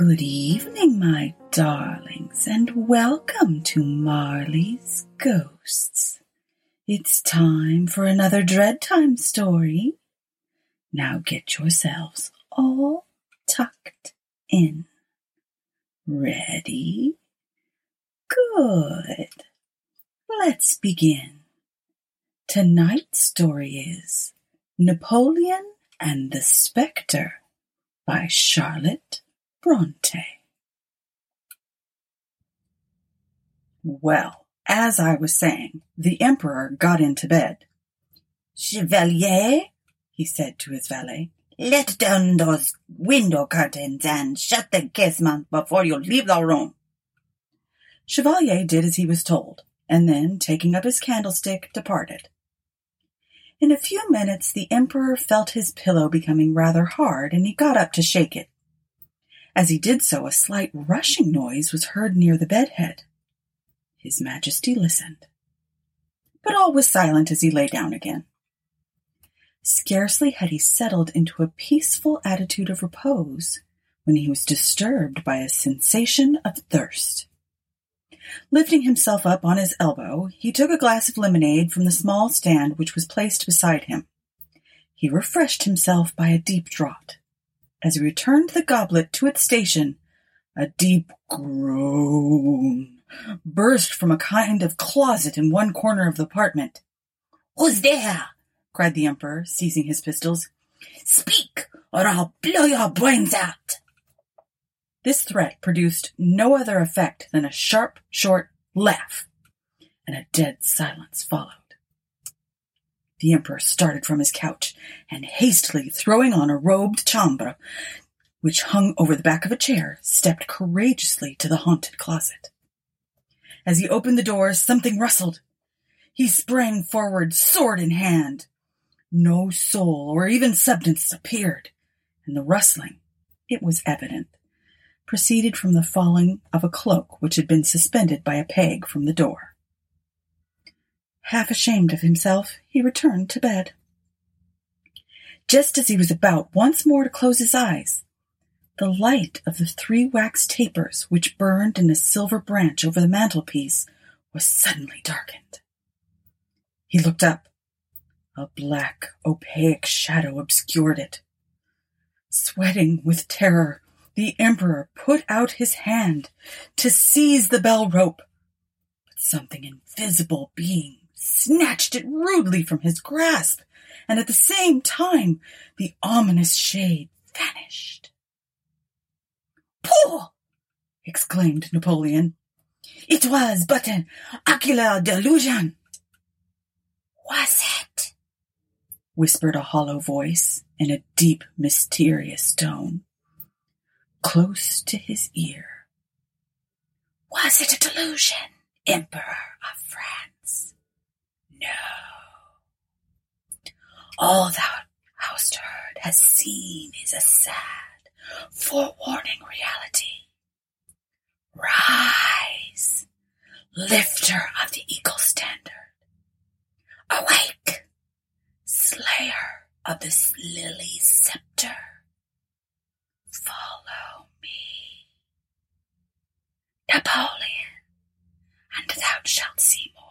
Good evening, my darlings, and welcome to Marley's Ghosts. It's time for another Dread Time story. Now get yourselves all tucked in. Ready? Good. Let's begin. Tonight's story is Napoleon and the Spectre by Charlotte Bronte. Well, as I was saying, the Emperor got into bed. Chevalier, He said to his valet, let down those window curtains and shut the casement before you leave the room. Chevalier did as he was told, and then, taking up his candlestick, departed. In a few minutes the Emperor felt his pillow becoming rather hard, and he got up to shake it. As he did so, a slight rushing noise was heard near the bedhead. His Majesty listened. But all was silent as he lay down again. Scarcely had he settled into a peaceful attitude of repose when he was disturbed by a sensation of thirst. Lifting himself up on his elbow, he took a glass of lemonade from the small stand which was placed beside him. He refreshed himself by a deep draught. As he returned the goblet to its station, a deep groan burst from a kind of closet in one corner of the apartment. Who's there? cried the Emperor, seizing his pistols. Speak, or I'll blow your brains out. This threat produced no other effect than a sharp, short laugh, and a dead silence followed. The Emperor started from his couch, and hastily throwing on a robe de chambre, which hung over the back of a chair, stepped courageously to the haunted closet. As he opened the door, something rustled. He sprang forward, sword in hand. No soul or even substance appeared, and the rustling, it was evident, proceeded from the falling of a cloak which had been suspended by a peg from the door. Half ashamed of himself, he returned to bed. Just as he was about once more to close his eyes, the light of the three wax tapers which burned in a silver branch over the mantelpiece was suddenly darkened. He looked up. A black, opaque shadow obscured it. Sweating with terror, the Emperor put out his hand to seize the bell rope, but something invisible being snatched it rudely from his grasp, and at the same time the ominous shade vanished. Pooh! exclaimed Napoleon. It was but an ocular delusion. Was it? whispered a hollow voice in a deep, mysterious tone, close to his ear. Was it a delusion, Emperor of France? No. All thou hast heard, has seen, is a sad, forewarning reality. Rise, lifter of the eagle standard. Awake, slayer of this lily scepter. Follow me, Napoleon, and thou shalt see more.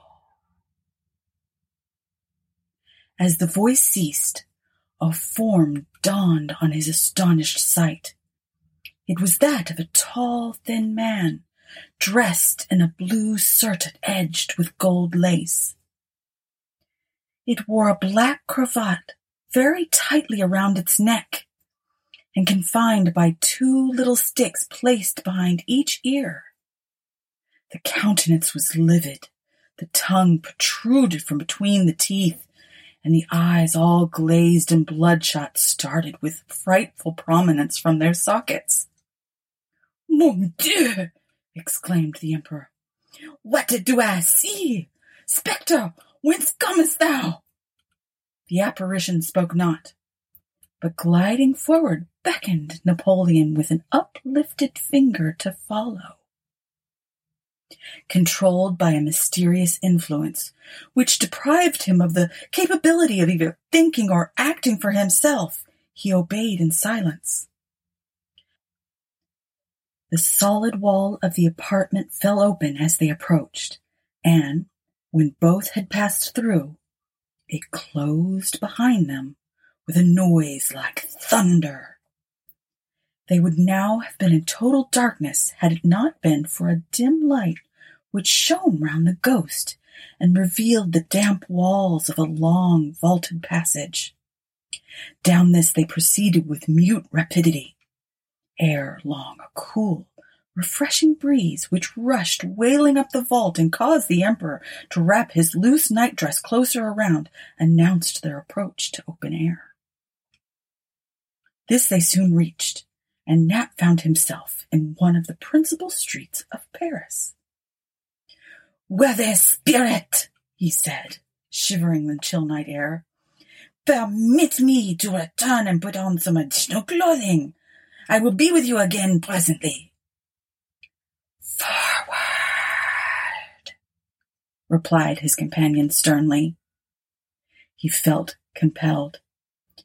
As the voice ceased, a form dawned on his astonished sight. It was that of a tall, thin man, dressed in a blue surtout edged with gold lace. It wore a black cravat very tightly around its neck and confined by two little sticks placed behind each ear. The countenance was livid, the tongue protruded from between the teeth, and the eyes, all glazed and bloodshot, started with frightful prominence from their sockets. Mon Dieu! exclaimed the Emperor. What do I see? Spectre, whence comest thou? The apparition spoke not, but gliding forward beckoned Napoleon with an uplifted finger to follow. Controlled by a mysterious influence, which deprived him of the capability of either thinking or acting for himself, he obeyed in silence. The solid wall of the apartment fell open as they approached, and, when both had passed through, it closed behind them with a noise like thunder. They would now have been in total darkness had it not been for a dim light which shone round the ghost and revealed the damp walls of a long vaulted passage. Down this they proceeded with mute rapidity. Ere long a cool, refreshing breeze which rushed wailing up the vault and caused the emperor to wrap his loose nightdress closer around announced their approach to open air. This they soon reached, and Nat found himself in one of the principal streets of Paris. Weather spirit, he said, shivering in the chill night air. Permit me to return and put on some additional clothing. I will be with you again presently. Forward, replied his companion sternly. He felt compelled,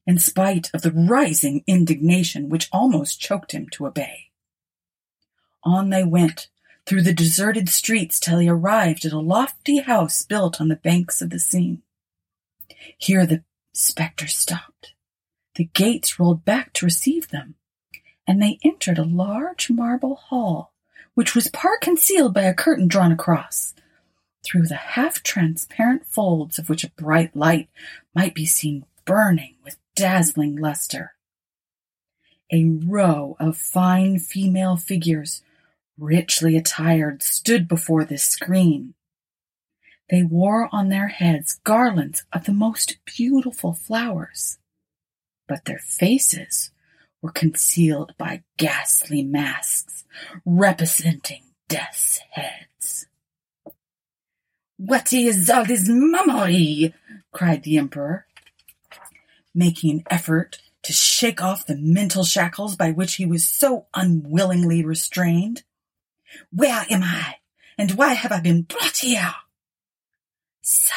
in spite of the rising indignation which almost choked him to obey. On they went, through the deserted streets till he arrived at a lofty house built on the banks of the Seine. Here the spectre stopped. The gates rolled back to receive them, and they entered a large marble hall, which was part concealed by a curtain drawn across, through the half transparent folds of which a bright light might be seen burning with dazzling luster. A row of fine female figures richly attired, stood before this screen. They wore on their heads garlands of the most beautiful flowers, but their faces were concealed by ghastly masks representing death's heads. What is all this mummery? cried the emperor, making an effort to shake off the mental shackles by which he was so unwillingly restrained. Where am I? And why have I been brought here? Silence,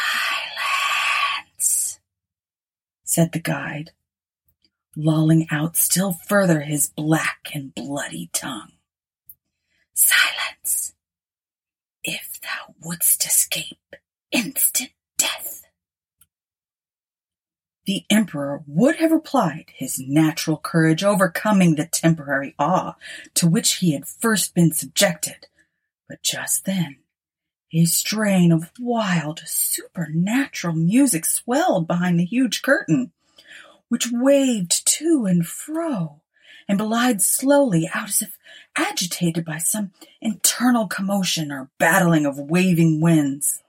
said the guide, lolling out still further his black and bloody tongue. Silence, if thou wouldst escape instant death. The emperor would have replied, his natural courage overcoming the temporary awe to which he had first been subjected. But just then, a strain of wild, supernatural music swelled behind the huge curtain, which waved to and fro and glided slowly out as if agitated by some internal commotion or battling of waving winds.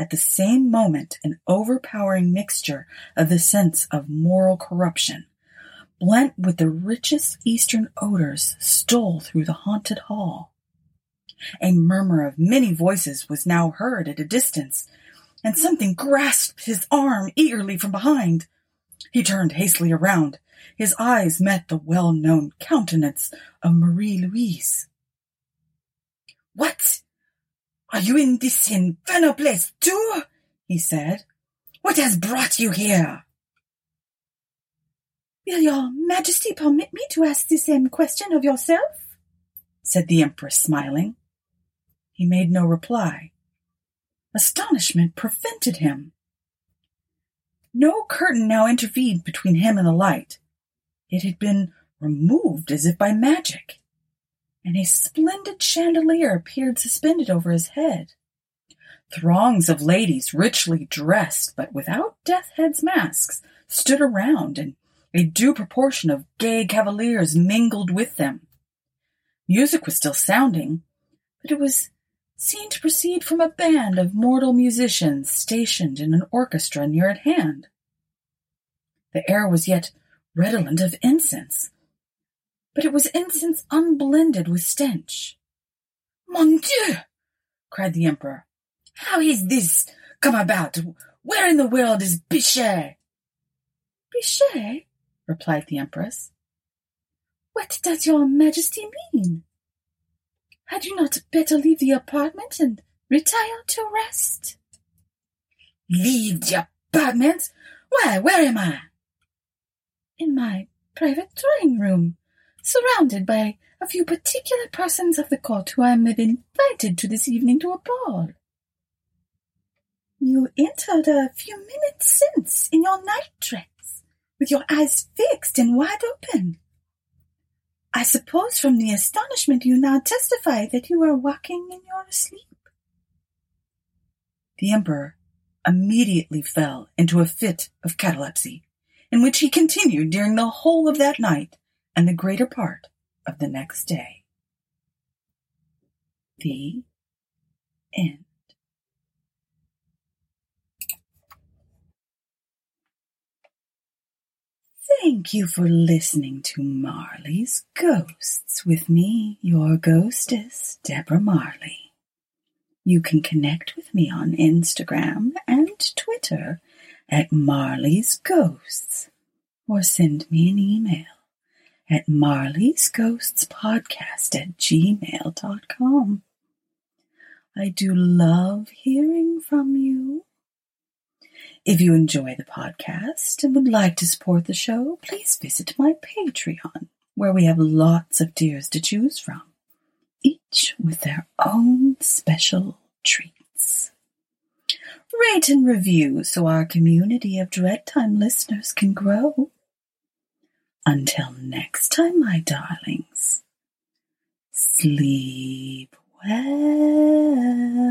At the same moment, an overpowering mixture of the sense of moral corruption, blent with the richest Eastern odors, stole through the haunted hall. A murmur of many voices was now heard at a distance, and something grasped his arm eagerly from behind. He turned hastily around. His eyes met the well-known countenance of Marie Louise. What? Are you in this infernal place too? he said. What has brought you here? Will your majesty permit me to ask the same question of yourself? said the empress, smiling. He made no reply. Astonishment prevented him. No curtain now intervened between him and the light. It had been removed as if by magic and a splendid chandelier appeared suspended over his head. Throngs of ladies, richly dressed but without death heads' masks, stood around, and a due proportion of gay cavaliers mingled with them. Music was still sounding, but it was seen to proceed from a band of mortal musicians stationed in an orchestra near at hand. The air was yet redolent of incense, but it was incense unblended with stench. Mon Dieu! cried the emperor. How is this come about? Where in the world is Bichet? Bichet? replied the empress. What does your majesty mean? Had you not better leave the apartment and retire to rest? Leave the apartment? Why, where am I? In my private drawing room surrounded by a few particular persons of the court who I have invited to this evening to a ball. You entered a few minutes since in your night dress, with your eyes fixed and wide open. I suppose from the astonishment you now testify that you were walking in your sleep. The emperor immediately fell into a fit of catalepsy, in which he continued during the whole of that night and the greater part of the next day. The end. Thank you for listening to Marley's Ghosts with me, your ghostess, Deborah Marley. You can connect with me on Instagram and Twitter at Marley's Ghosts or send me an email at Marley's Ghosts Podcast at gmail.com. I do love hearing from you. If you enjoy the podcast and would like to support the show, please visit my Patreon, where we have lots of tiers to choose from, each with their own special treats. Rate and review so our community of Dread Time listeners can grow. Until next time, my darlings, sleep well.